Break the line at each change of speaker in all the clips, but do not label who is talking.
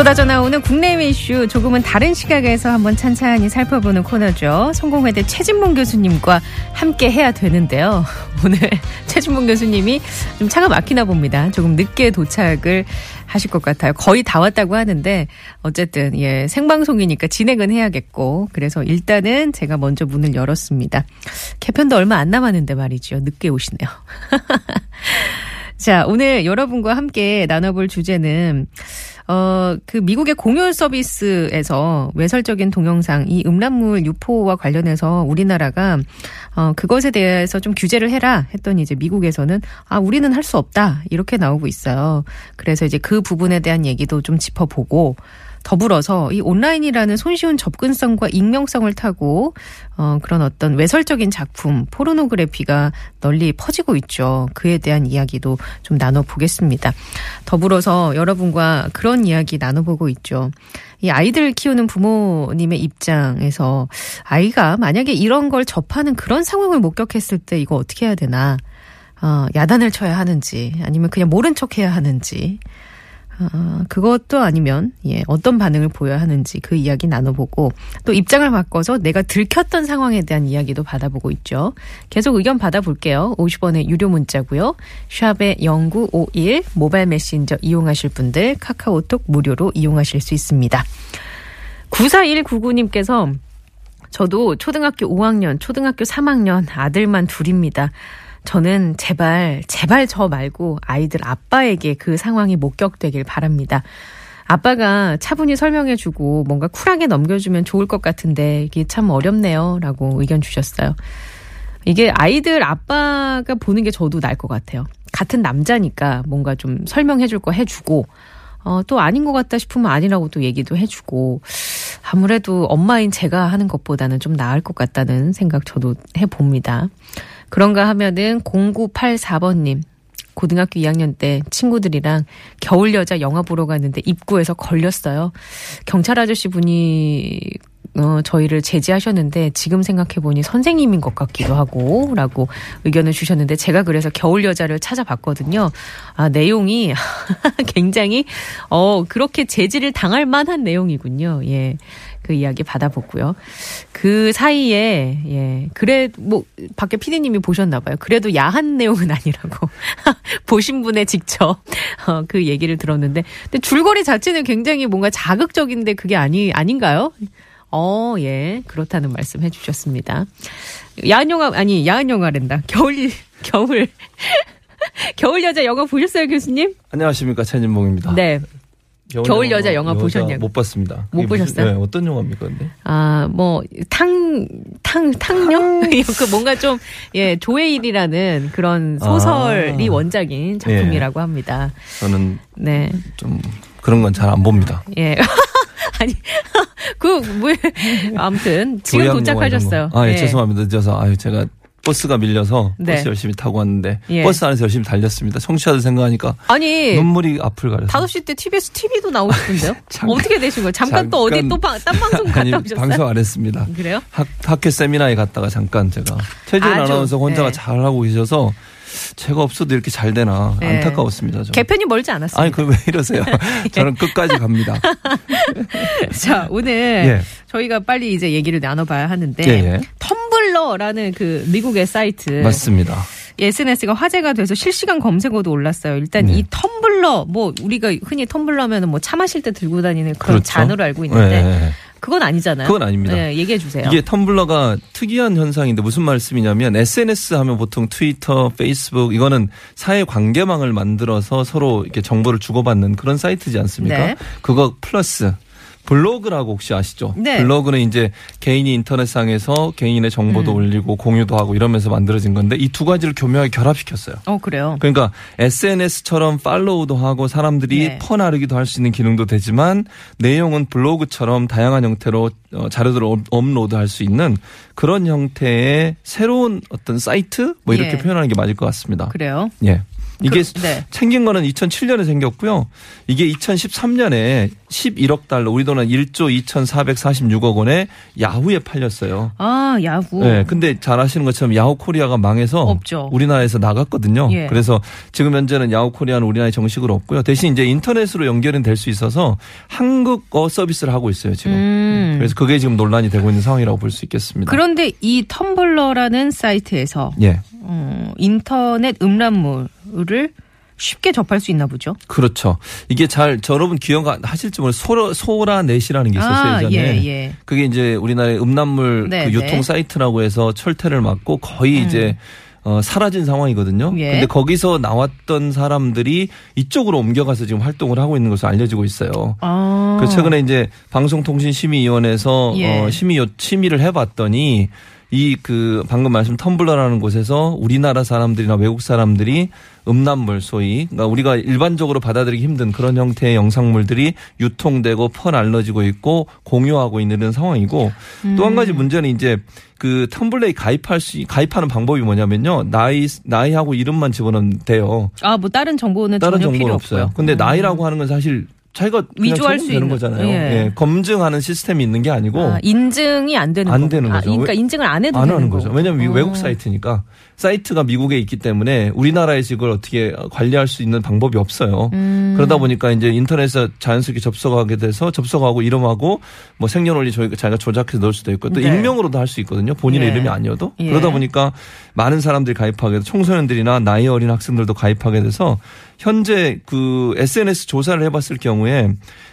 쏟아져 나오는 국내외 이슈 조금은 다른 시각에서 한번 찬찬히 살펴보는 코너죠. 성공회대 최진봉 교수님과 함께 해야 되는데요. 오늘 최진봉 교수님이 좀 차가 막히나 봅니다. 조금 늦게 도착을 하실 것 같아요. 거의 다 왔다고 하는데 어쨌든 예 생방송이니까 진행은 해야겠고 그래서 일단은 제가 먼저 문을 열었습니다. 개편도 얼마 안 남았는데 말이죠. 늦게 오시네요. 자 오늘 여러분과 함께 나눠볼 주제는 어, 그 미국의 공유 서비스에서 외설적인 동영상, 이 음란물 유포와 관련해서 우리나라가 어, 그것에 대해서 좀 규제를 해라 했더니 이제 미국에서는 아, 우리는 할 수 없다. 이렇게 나오고 있어요. 그래서 이제 그 부분에 대한 얘기도 좀 짚어보고 더불어서 이 온라인이라는 손쉬운 접근성과 익명성을 타고 어 그런 어떤 외설적인 작품 포르노그래피가 널리 퍼지고 있죠. 그에 대한 이야기도 좀 나눠 보겠습니다. 더불어서 여러분과 그런 이야기 나눠보고 있죠. 이 아이들 키우는 부모님의 입장에서 아이가 만약에 이런 걸 접하는 그런 상황을 목격했을 때 이거 어떻게 해야 되나? 어, 야단을 쳐야 하는지 아니면 그냥 모른 척 해야 하는지 어, 그것도 아니면 예, 어떤 반응을 보여야 하는지 그 이야기 나눠보고 또 입장을 바꿔서 내가 들켰던 상황에 대한 이야기도 받아보고 있죠. 계속 의견 받아볼게요. 50원의 유료 문자고요. 샵의 0951 모바일 메신저 이용하실 분들 카카오톡 무료로 이용하실 수 있습니다. 94199님께서 저도 초등학교 5학년, 초등학교 3학년 아들만 둘입니다. 저는 제발, 제발 저 말고 아이들 아빠에게 그 상황이 목격되길 바랍니다. 아빠가 차분히 설명해주고 뭔가 쿨하게 넘겨주면 좋을 것 같은데 이게 참 어렵네요. 라고 의견 주셨어요. 이게 아이들 아빠가 보는 게 저도 나을 것 같아요. 같은 남자니까 뭔가 좀 설명해줄 거 해주고, 어, 또 아닌 것 같다 싶으면 아니라고 또 얘기도 해주고, 아무래도 엄마인 제가 하는 것보다는 좀 나을 것 같다는 생각 저도 해봅니다. 그런가 하면은 0984번님. 고등학교 2학년 때 친구들이랑 겨울 여자 영화 보러 갔는데 입구에서 걸렸어요. 경찰 아저씨 분이 어, 저희를 제지하셨는데 지금 생각해보니 선생님인 것 같기도 하고 라고 의견을 주셨는데 제가 그래서 겨울 여자를 찾아봤거든요. 아, 내용이 굉장히 어, 그렇게 제지를 당할 만한 내용이군요. 예. 그 이야기 받아보고요. 그 사이에 예 그래 뭐 밖에 피디님이 보셨나 봐요. 그래도 야한 내용은 아니라고 보신 분의 직접 어, 그 얘기를 들었는데 근데 줄거리 자체는 굉장히 뭔가 자극적인데 그게 아니 아닌가요? 어, 예. 그렇다는 말씀 해 주셨습니다. 야한 영화, 아니, 야한 영화랜다. 겨울, 겨울. 겨울 여자 영화 보셨어요, 교수님?
안녕하십니까. 최진봉입니다.
네. 겨울, 여자 영화 보셨냐고.
못 봤습니다.
못 보셨어요?
무슨, 네, 어떤 영화입니까, 근데?
아, 뭐, 탕, 탕, 탕령? 그 뭔가 좀, 예, 조혜일이라는 그런 소설이
아.
원작인 작품이라고
예.
합니다.
저는
네.
좀 그런 건 잘 안 봅니다.
예. 아니, 그, 뭐, 아무튼, 지금 도착하셨어요.
아, 예,
예.
죄송합니다. 늦어서. 아유, 제가 버스가 밀려서
네.
버스 열심히 타고 왔는데
예.
버스 안에서 열심히 달렸습니다. 청취자들 생각하니까
아니,
눈물이 앞을 가려서.
5시 때 TBS TV도 나오시던데요?
잠깐-
어떻게 되신 거예요? 잠깐, 또 어디
잠깐-
또 방, 딴 방송 갔다
아니,
오셨어요?
방송 안 했습니다.
그래요?
학, 학회 세미나에 갔다가 잠깐 제가
아주,
아나운서 혼자가
네.
잘하고 계셔서 제가 없어도 이렇게 잘 되나
네.
안타까웠습니다. 저.
개편이 멀지 않았습니다.
아니 그왜 이러세요? 저는 끝까지 갑니다.
자, 오늘
예.
저희가 빨리 이제 얘기를 나눠봐야 하는데
예, 예.
텀블러라는 그 미국의 사이트
맞습니다.
SNS가 화제가 돼서 실시간 검색어도 올랐어요. 일단
네.
이 텀블러 뭐 우리가 흔히 텀블러면은 뭐 차 마실 때 들고 다니는 그런
그렇죠.
잔으로 알고 있는데
예, 예.
그건 아니잖아요.
그건 아닙니다.
네, 얘기해 주세요.
이게 텀블러가 특이한 현상인데 무슨 말씀이냐면 SNS 하면 보통 트위터, 페이스북 이거는 사회 관계망을 만들어서 서로 이렇게 정보를 주고받는 그런 사이트지 않습니까?
네.
그거 플러스 블로그라고 혹시 아시죠?
네.
블로그는 이제 개인이 인터넷상에서 개인의 정보도
음.
올리고 공유도 하고 이러면서 만들어진 건데 이 두 가지를 교묘하게 결합시켰어요.
어 그래요.
그러니까 SNS처럼 팔로우도 하고 사람들이
네.
퍼 나르기도 할 수 있는 기능도 되지만 내용은 블로그처럼 다양한 형태로 어, 자료들을 업- 업로드할 수 있는 그런 형태의 새로운 어떤 사이트 뭐 이렇게
예.
표현하는 게 맞을 것 같습니다.
그래요.
예. 이게
그- 네.
생긴 거는 2007년에 생겼고요. 이게 2013년에 11억 달러, 우리 돈은 1조 2,446억 원에 야후에 팔렸어요.
아 야후.
네, 근데 잘 아시는 것처럼 야후 코리아가 망해서
없죠.
우리나라에서 나갔거든요.
예.
그래서 지금 현재는 야후 코리아는 우리나라에 정식으로 없고요. 대신 이제 인터넷으로 연결은 될 수 있어서 한국어 서비스를 하고 있어요, 지금.
음.
그래서 그게 지금 논란이 되고 있는 상황이라고 볼 수 있겠습니다.
그런데 이 텀블러라는 사이트에서
예.
어, 인터넷 음란물 을 쉽게 접할 수 있나 보죠.
그렇죠. 이게 잘, 저 여러분 기억하실지 모르 소라, 소라넷이라는 게 있었어요,
아,
예전에.
예, 예.
그게 이제 우리나라의 음란물
네,
그
네.
유통 사이트라고 해서 철퇴를 맞고 거의 이제 어, 사라진 상황이거든요.
예.
근데 거기서 나왔던 사람들이 이쪽으로 옮겨가서 지금 활동을 하고 있는 것으로 알려지고 있어요.
아.
그 최근에 이제 방송통신심의위원회에서
예.
어, 심의 요- 심의를 해봤더니 이 그 방금 말씀 텀블러라는 곳에서 우리나라 사람들이나 외국 사람들이 음란물 소위 그러니까 우리가 일반적으로 받아들이기 힘든 그런 형태의 영상물들이 유통되고 퍼 날려지고 있고 공유하고 있는 이런 상황이고 또한
음.
가지 문제는 이제 그 텀블러에 가입할 수 가입하는 방법이 뭐냐면요 나이 나이하고 이름만 집어넣으면 돼요.
아, 뭐 다른 정보는
다른 정보는 없어요. 근데
음.
나이라고 하는 건 사실 자기가
위조할 수 있는,
거잖아요.
예.
예, 검증하는 시스템이 있는 게 아니고
아, 인증이 안 되는
안
거.
되는
아,
거죠.
그러니까
왜-
인증을 안 해도
안
되는
하는. 거죠. 왜냐하면 미-
어.
외국 사이트니까 사이트가 미국에 있기 때문에 우리나라에서 이걸 어떻게 관리할 수 있는 방법이 없어요.
음.
그러다 보니까 이제 인터넷에 자연스럽게 접속하게 돼서 접속하고 이름하고 뭐 생년월일 저희가 자기가 조작해서 넣을 수도 있고 또
네.
익명으로도 할 수 있거든요. 본인의
예.
이름이 아니어도
예.
그러다 보니까 많은 사람들이 가입하게 돼서 청소년들이나 나이 어린 학생들도 가입하게 돼서 현재 그 SNS 조사를 해봤을 경우에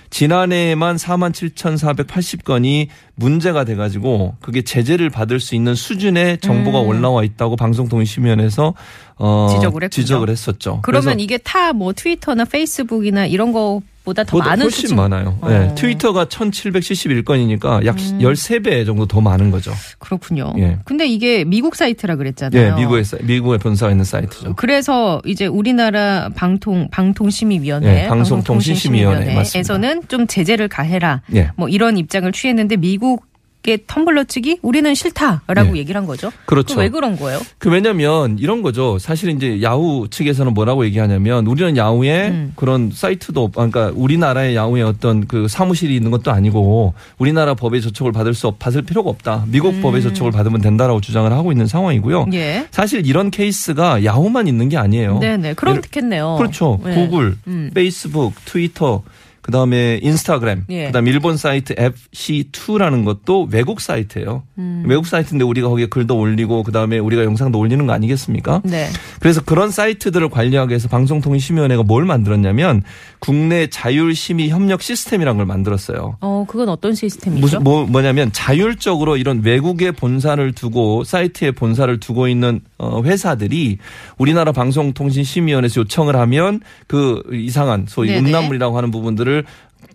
지난해에만 4만 7,480건이 문제가 돼가지고 그게 제재를 받을 수 있는 수준의 정보가
음.
올라와 있다고 방송통신심의원에서 어
지적을.
지적을 했었죠.
그러면 이게 타 뭐 트위터나 페이스북이나 이런 거 보다 더
보다
많은
훨씬
수준
많아요.
어.
네, 트위터가 1,771건이니까 약
음.
13배 정도 더 많은 거죠.
그렇군요.
예.
근데 이게 미국 사이트라 그랬잖아요.
예, 미국에 사- 미국에 본사가 있는 사이트죠.
그래서 이제 우리나라 방통 방통심의위원회,
예, 방송통신심의위원회
방송통신심의위원회에서는 좀 제재를 가해라.
예.
뭐 이런 입장을 취했는데 미국 의 텀블러 측이 우리는 싫다라고
예.
얘기를 한 거죠.
그렇죠.
그왜 그런 거예요?
그 왜냐면 이런 거죠. 사실 이제 야후 측에서는 뭐라고 얘기하냐면 우리는 야후에
음.
그런 사이트도 없, 그러니까 우리나라의 야후에 어떤 그 사무실이 있는 것도 아니고 우리나라 법의 저촉을 받을 수 없, 받을 필요가 없다. 미국
음.
법의 저촉을 받으면 된다라고 주장을 하고 있는 상황이고요.
예.
사실 이런 케이스가 야후만 있는 게 아니에요.
네네. 그렇겠네요.
그렇죠.
네.
구글,
음.
페이스북, 트위터, 그다음에 인스타그램,
예.
그다음 에 일본 사이트 FC2라는 것도 외국 사이트예요.
음.
외국 사이트인데 우리가 거기에 글도 올리고 그다음에 우리가 영상도 올리는 거 아니겠습니까?
네.
그래서 그런 사이트들을 관리하기 위해서 방송통신심의원회가 뭘 만들었냐면 국내 자율심의 협력 시스템이라는 걸 만들었어요.
어, 그건 어떤 시스템이죠?
무슨 뭐 뭐냐면 자율적으로 이런 외국에 본사를 두고 사이트에 본사를 두고 있는 어 회사들이 우리나라 방송통신심의원에서 요청을 하면 그 이상한 소위
네네.
음란물이라고 하는 부분들을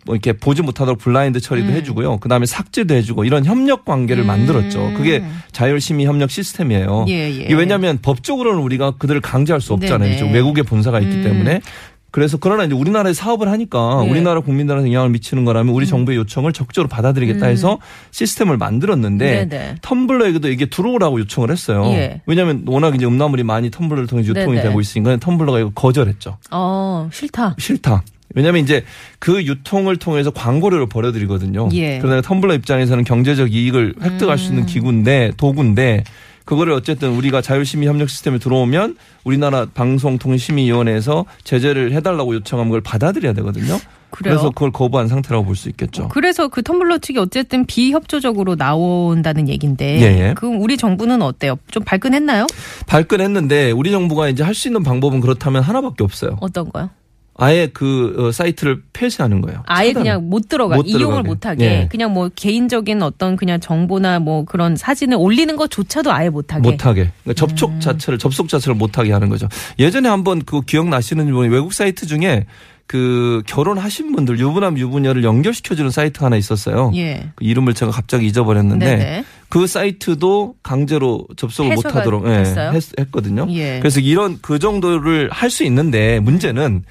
뭐 이렇게 보지 못하도록 블라인드 처리도
음.
해주고요. 그 다음에 삭제도 해주고 이런 협력 관계를
음.
만들었죠. 그게 자율심의 협력 시스템이에요.
예, 예.
이게 왜냐하면 법적으로는 우리가 그들을 강제할 수 없잖아요. 외국에 본사가 있기
음.
때문에. 그래서 그러나 이제 우리나라에 사업을 하니까
예.
우리나라 국민들한테 영향을 미치는 거라면 우리 정부의 요청을 적극적으로 받아들이겠다 해서 시스템을 만들었는데
음. 네네.
텀블러에게도 이게 들어오라고 요청을 했어요.
예.
왜냐하면 워낙 이제 음란물이 많이 텀블러를 통해 서 유통이
네네.
되고 있으니까 텀블러가 이거 거절했죠.
어, 싫다.
싫다. 왜냐하면 이제 그 유통을 통해서 광고료를 벌어들이거든요.
예.
그러나 텀블러 입장에서는 경제적 이익을 획득할 수
음.
있는 기구인데 도구인데 그거를 어쨌든 우리가 자율심의 협력 시스템에 들어오면 우리나라 방송통신심의위원회에서 제재를 해달라고 요청한 걸 받아들여야 되거든요.
그래요?
그래서 그걸 거부한 상태라고 볼 수 있겠죠.
그래서 그 텀블러 측이 어쨌든 비협조적으로 나온다는 얘기인데
예, 예.
그럼 우리 정부는 어때요? 좀 발끈했나요?
발끈했는데 우리 정부가 이제 할 수 있는 방법은 그렇다면 하나밖에 없어요.
어떤 거요?
아예 그 어, 사이트를 폐쇄하는 거예요.
아예
차단.
그냥 못 들어가
못
이용을
들어가게.
못 하게
예.
그냥 뭐 개인적인 어떤 그냥 정보나 뭐 그런 사진을 올리는 것조차도 아예 못 하게.
못하게 그러니까 접촉
음.
자체를 접속 자체를 못하게 하는 거죠. 예전에 한번 그 기억 나시는 분이 외국 사이트 중에 그 결혼하신 분들 유부남 유부녀를 연결시켜주는 사이트가 하나 있었어요.
예.
그 이름을 제가 갑자기 잊어버렸는데
네네.
그 사이트도 강제로 접속을 못하도록 예? 했, 거든요
예.
그래서 이런 그 정도를 할 수 있는데 문제는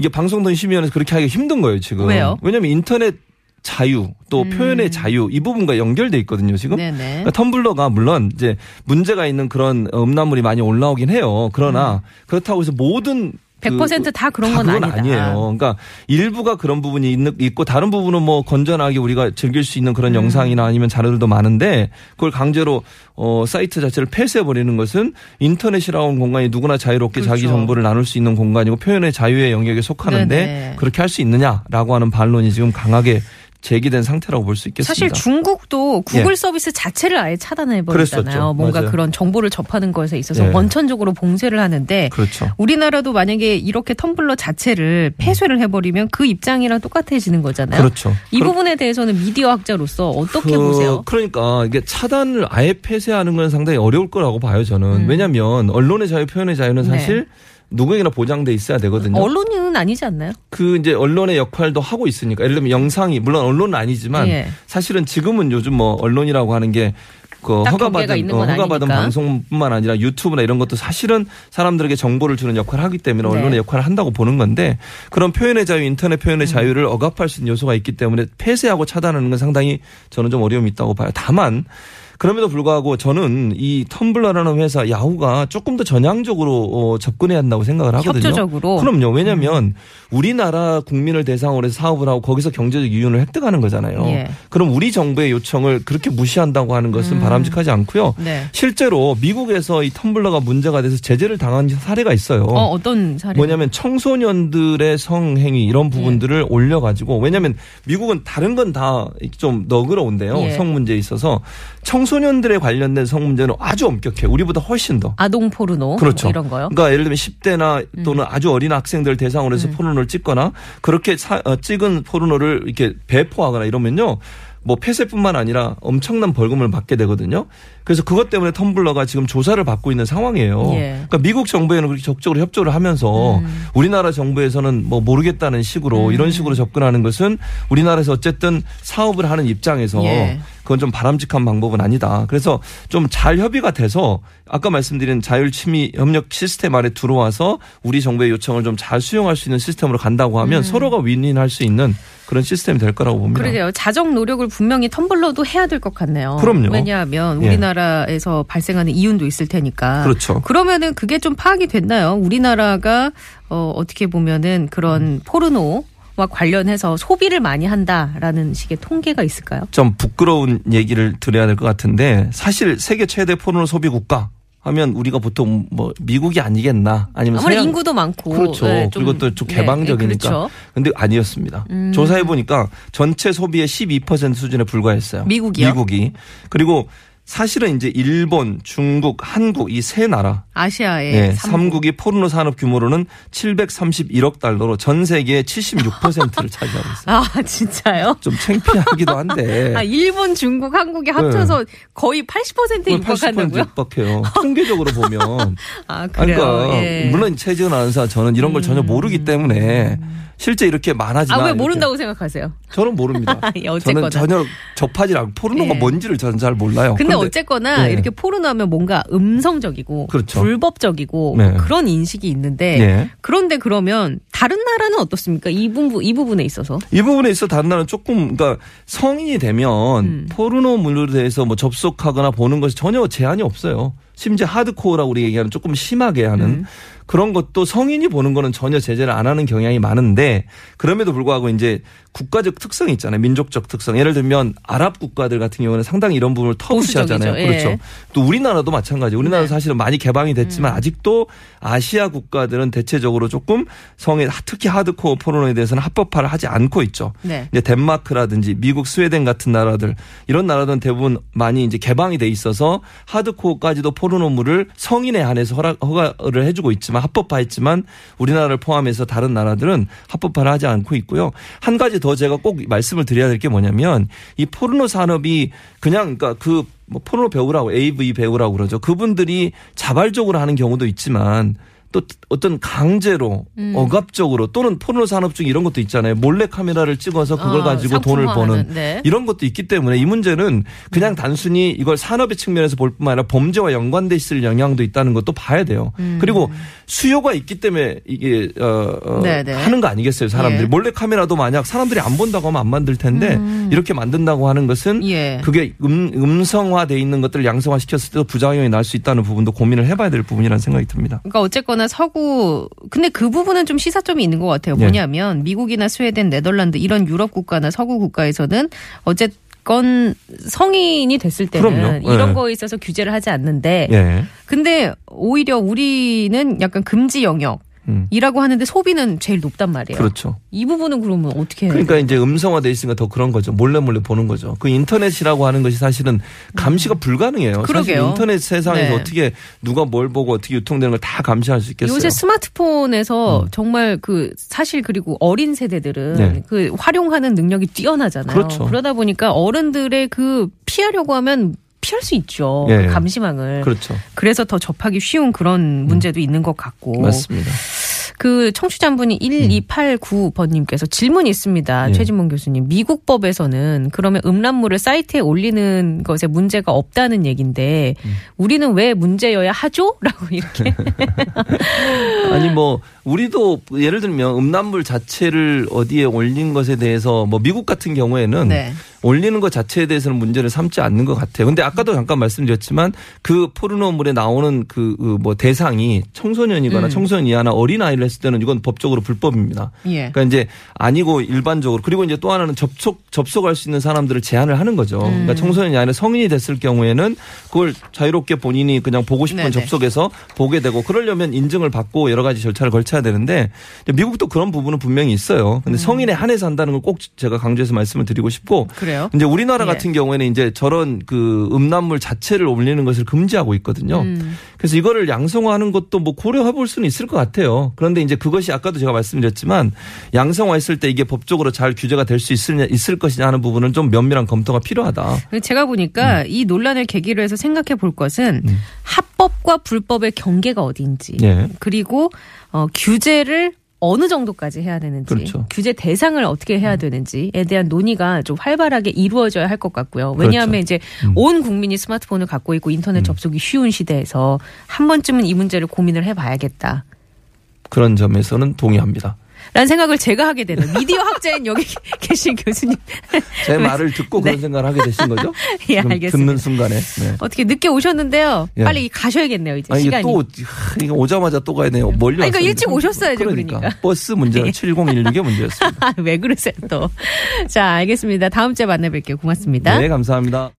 이게 방송통신심의위원회에서 그렇게 하기가 힘든 거예요 지금.
왜요?
왜냐하면 인터넷 자유 또 표현의 자유 이 부분과 연결돼 있거든요 지금.
음. 네네.
그러니까 텀블러가 물론 이제 문제가 있는 그런 음란물이 많이 올라오긴 해요. 그러나 그렇다고 해서 모든 그
100%다 그런 건 아니다.
아니에요. 그러니까 일부가 그런 부분이 있는, 있고 다른 부분은 뭐 건전하게 우리가 즐길 수 있는
음.
그런 영상이나 아니면 자료들도 많은데 그걸 강제로 어 사이트 자체를 폐쇄해 버리는 것은 인터넷이라고 하는 공간이 누구나 자유롭게 자기
그렇죠.
정보를 나눌 수 있는 공간이고 표현의 자유의 영역에 속하는데
네네.
그렇게 할 수 있느냐라고 하는 반론이 지금 강하게 제기된 상태라고 볼 수 있겠습니다.
사실 중국도 구글
예.
서비스 자체를 아예 차단해. 버렸잖아요. 뭔가
맞아요.
그런 정보를 접하는 것에 있어서
예.
원천적으로 봉쇄를 하는데
그렇죠.
우리나라도 만약에 이렇게 텀블러 자체를 폐쇄를 해 버리면 그 입장이랑 똑같아지는 거잖아요.
그렇죠.
이 부분에 대해서는 미디어 학자로서 어떻게
그,
보세요?
그러니까 이게 차단을 아예 폐쇄하는 건 상당히 어려울 거라고 봐요 저는. 왜냐하면 언론의 자유, 표현의 자유는
음. 네.
사실 누구에게나 보장돼 있어야 되거든요.
언론은 아니지 않나요?
그 이제 언론의 역할도 하고 있으니까 예를 들면 영상이 물론 언론은 아니지만
예.
사실은 지금은 요즘 뭐 언론이라고 하는
게그딱 경계가
허가받은 어,
건
허가받은. 방송뿐만 아니라 유튜브나 이런 것도 사실은 사람들에게 정보를 주는 역할을 하기 때문에
네.
언론의 역할을 한다고 보는 건데 그런 표현의 자유, 인터넷 표현의
음.
자유를 억압할 수 있는 요소가 있기 때문에 폐쇄하고 차단하는 건 상당히 저는 좀 어려움이 있다고 봐요. 다만 그럼에도 불구하고 저는 이 텀블러라는 회사 야후가 조금 더 전향적으로 어, 접근해야 한다고 생각을 하거든요.
협조적으로.
그럼요. 왜냐하면 우리나라 국민을 대상으로 해서 사업을 하고 거기서 경제적 이윤을 획득하는 거잖아요.
예.
그럼 우리 정부의 요청을 그렇게 무시한다고 하는 것은
음.
바람직하지 않고요.
네.
실제로 미국에서 이 텀블러가 문제가 돼서 제재를 당한 사례가 있어요.
어, 어떤 사례?
뭐냐면 청소년들의 성행위 이런
예.
부분들을 올려가지고 왜냐하면 미국은 다른 건 다 좀 너그러운데요
예.
성 문제에 있어서 청소 년들에 관련된 성 문제는 아주 엄격해 요 우리보다 훨씬 더
아동 포르노
그렇죠.
뭐 이런 거요.
그러니까 예를 들면 10대나
음.
또는 아주 어린 학생들 대상으로 해서 포르노를 찍거나 그렇게 사- 어, 찍은 포르노를 이렇게 배포하거나 이러면요. 뭐 폐쇄뿐만 아니라 엄청난 벌금을 받게 되거든요. 그래서 그것 때문에 텀블러가 지금 조사를 받고 있는 상황이에요.
예.
그러니까 미국 정부에는 그렇게 적극적으로 협조를 하면서
음.
우리나라 정부에서는 뭐 모르겠다는 식으로 이런 식으로 접근하는 것은 우리나라에서 어쨌든 사업을 하는 입장에서
예.
그건 좀 바람직한 방법은 아니다. 그래서 좀 잘 협의가 돼서 아까 말씀드린 자율 침이 협력 시스템 안에 들어와서 우리 정부의 요청을 좀 잘 수용할 수 있는 시스템으로 간다고 하면 서로가 윈윈할 수 있는 그런 시스템이 될 거라고 봅니다.
음. 그러게요. 자정 노력을 분명히 텀블러도 해야 될 것 같네요.
그럼요.
왜냐하면
예.
우리나라 에서 발생하는 이윤도 있을 테니까.
그렇죠.
그러면은 그게 좀 파악이 됐나요? 우리나라가 어, 어떻게 보면은 그런
음.
포르노와 관련해서 소비를 많이 한다라는 식의 통계가 있을까요?
좀 부끄러운 얘기를 드려야 될 것 같은데 사실 세계 최대 포르노 소비 국가 하면 우리가 보통 뭐 미국이 아니겠나 아니면
아무래도 인구도 많고.
그렇죠.
네, 좀-
그리고 또좀
네,
개방적이니까.
그렇죠.
근데 아니었습니다.
음.
조사해 보니까 전체 소비의 12% 수준에 불과했어요.
미국이요?
미국이. 그리고 사실은 이제 일본, 중국, 한국 이 세 나라
아시아의
네,
삼국.
3국 이 포르노 산업 규모로는 731억 달러로 전 세계의 76%를 차지하고 있어요.
아 진짜요?
좀 창피하기도 한데.
아 일본, 중국, 한국이 합쳐서 거의 80%에
80%
육박한다고요?
육박해요. 통계적으로 보면.
아 그래요.
그러니까
예. 음.
물론 최지은 아나운서 저는 이런 걸 전혀 모르기 때문에 실제 이렇게 많아지나
아왜
이렇게
모른다고 생각하세요?
저는 모릅니다.
예.
저는 전혀 접하지 않고 포르노가
예.
뭔지를 저는 잘 몰라요.
근데
그런데
어쨌거나
예.
이렇게 포르노 하면 뭔가 음성적이고
그렇죠.
불법적이고
네.
그런 인식이 있는데
예.
그런데 그러면 다른 나라는 어떻습니까? 이 부분 이 부분에 있어서
이 부분에 있어 다른 나라는 조금 그러니까 성인이 되면
음.
포르노물에 대해서 뭐 접속하거나 보는 것이 전혀 제한이 없어요. 심지어 하드코어라고 우리 얘기하는 조금 심하게 하는
음.
그런 것도 성인이 보는 거는 전혀 제재를 안 하는 경향이 많은데 그럼에도 불구하고 이제 국가적 특성이 있잖아요. 민족적 특성. 예를 들면 아랍 국가들 같은 경우는 상당히 이런 부분을 터부시하잖아요.
예.
그렇죠. 또 우리나라도 마찬가지. 우리나라도
네.
사실은 많이 개방이
음.
됐지만 아직도 아시아 국가들은 대체적으로 조금 성에 특히 하드코어 포르노에 대해서는 합법화를 하지 않고 있죠.
네.
이제 덴마크라든지 미국, 스웨덴 같은 나라들 이런 나라들은 대부분 많이 이제 개방이 돼 있어서 하드코어까지도 포르노 물을 성인에 한해서 허락, 허가를 해주고 있지만 합법화했지만 우리나라를 포함해서 다른 나라들은 합법화를 하지 않고 있고요. 한 가지 더 제가 꼭 말씀을 드려야 될 게 뭐냐면 이 포르노 산업이 그냥 그러니까 그뭐 포르노 배우라고 AV 배우라고 그러죠. 그분들이 자발적으로 하는 경우도 있지만 또 어떤 강제로
음.
억압적으로 또는 포르노 산업 중 이런 것도 있잖아요. 몰래 카메라를 찍어서 그걸
어,
가지고 돈을 버는
네.
이런 것도 있기 때문에 이 문제는 그냥 단순히 이걸 산업의 측면에서 볼 뿐만 아니라 범죄와 연관돼 있을 영향도 있다는 것도 봐야 돼요.
음.
그리고 수요가 있기 때문에 이게 어, 어,
네네.
하는 거 아니겠어요, 사람들이.
예.
몰래 카메라도 만약 사람들이 안 본다고 하면 안 만들 텐데 이렇게 만든다고 하는 것은
음. 예.
그게 음, 음성화돼 있는 것들을 양성화 시켰을 때도 부작용이 날 수 있다는 부분도 고민을 해 봐야 될 부분이라는 생각이 듭니다.
그러니까 어쨌거나 서구 근데 그 부분은 좀 시사점이 있는 것 같아요.
예.
뭐냐면 미국이나 스웨덴, 네덜란드 이런 유럽 국가나 서구 국가에서는 어쨌건 성인이 됐을 때는
그럼요.
이런
예.
거에 있어서 규제를 하지 않는데
예.
근데 오히려 우리는 약간 금지 영역
음.
이라고 하는데 소비는 제일 높단 말이에요.
그렇죠.
이 부분은 그러면 어떻게 해요?
그러니까 이제 음성화돼 있으니까 더 그런 거죠. 몰래 몰래 보는 거죠. 그 인터넷이라고 하는 것이 사실은 감시가 불가능해요. 사실
음. 그러게요.
인터넷 세상에서
네.
어떻게 누가 뭘 보고 어떻게 유통되는 걸 다 감시할 수 있겠어요.
요새 스마트폰에서 정말 그 사실 그리고 어린 세대들은
음. 네.
그 활용하는 능력이 뛰어나잖아요.
그렇죠.
러다 보니까 어른들의 그 피하려고 하면 피할 수 있죠.
예.
감시망을.
그렇죠.
그래서 더 접하기 쉬운 그런 문제도 있는 것 같고.
맞습니다.
그 청취자분이 1289번님께서 질문이 있습니다.
예.
최진문 교수님. 미국 법에서는 그러면 음란물을 사이트에 올리는 것에 문제가 없다는 얘기인데
음.
우리는 왜 문제여야 하죠? 라고 이렇게.
아니 뭐 우리도 예를 들면 음란물 자체를 어디에 올린 것에 대해서 뭐 미국 같은 경우에는
네.
올리는 것 자체에 대해서는 문제를 삼지 않는 것 같아요. 근데 아까도 잠깐 말씀드렸지만 그 포르노물에 나오는 그 뭐 대상이 청소년이거나
음.
청소년 이하나 어린 아이를 했을 때는 이건 법적으로 불법입니다.
예.
그러니까 이제 아니고 일반적으로 그리고 이제 또 하나는 접촉 접속할 수 있는 사람들을 제한을 하는 거죠.
음.
그러니까 청소년이 아니라 성인이 됐을 경우에는 그걸 자유롭게 본인이 그냥 보고 싶은
네네.
접속해서 보게 되고 그러려면 인증을 받고 여러 가지 절차를 걸쳐야 되는데 미국도 그런 부분은 분명히 있어요.
음.
근데 성인에 한해서 한다는 걸 꼭 제가 강조해서 말씀을 드리고 싶고
그래요?
이제 우리나라
예.
같은 경우에는 이제 저런 그 음란물 자체를 올리는 것을 금지하고 있거든요.
음.
그래서 이거를 양성화하는 것도 뭐 고려해 볼 수는 있을 것 같아요. 그런데 이제 그것이 아까도 제가 말씀드렸지만 양성화했을 때 이게 법적으로 잘 규제가 될 수 있을 있을 것이냐 하는 부분은 좀 면밀한 검토가 필요하다.
제가 보니까 이 논란을 계기로 해서 생각해 볼 것은
음.
합법과 불법의 경계가 어디인지
예.
그리고 어, 규제를 어느 정도까지 해야 되는지
그렇죠.
규제 대상을 어떻게 해야 되는지에 대한 논의가 좀 활발하게 이루어져야 할 것 같고요. 왜냐하면
그렇죠.
이제 온 국민이 스마트폰을 갖고 있고 인터넷 접속이 쉬운 시대에서 한 번쯤은 이 문제를 고민을 해봐야겠다.
그런 점에서는 동의합니다.
라는 생각을 제가 하게 되는 미디어 학자인 여기 계신 교수님
제 말을 듣고 그런 생각을 하게 되신 거죠?
예, 알겠습니다.
듣는 순간에. 네.
어떻게 늦게 오셨는데요.
예.
빨리 가셔야겠네요 이제
아, 이게
시간이.
또, 하, 이거 오자마자 또 가야 돼요. 멀리
아니, 그러니까. 일찍 오셨어야죠, 그러니까.
버스 문제가 7016의 문제였습니다.
왜 그러세요 또. 자 알겠습니다. 다음 주에 만나뵐게요. 고맙습니다.
네, 감사합니다.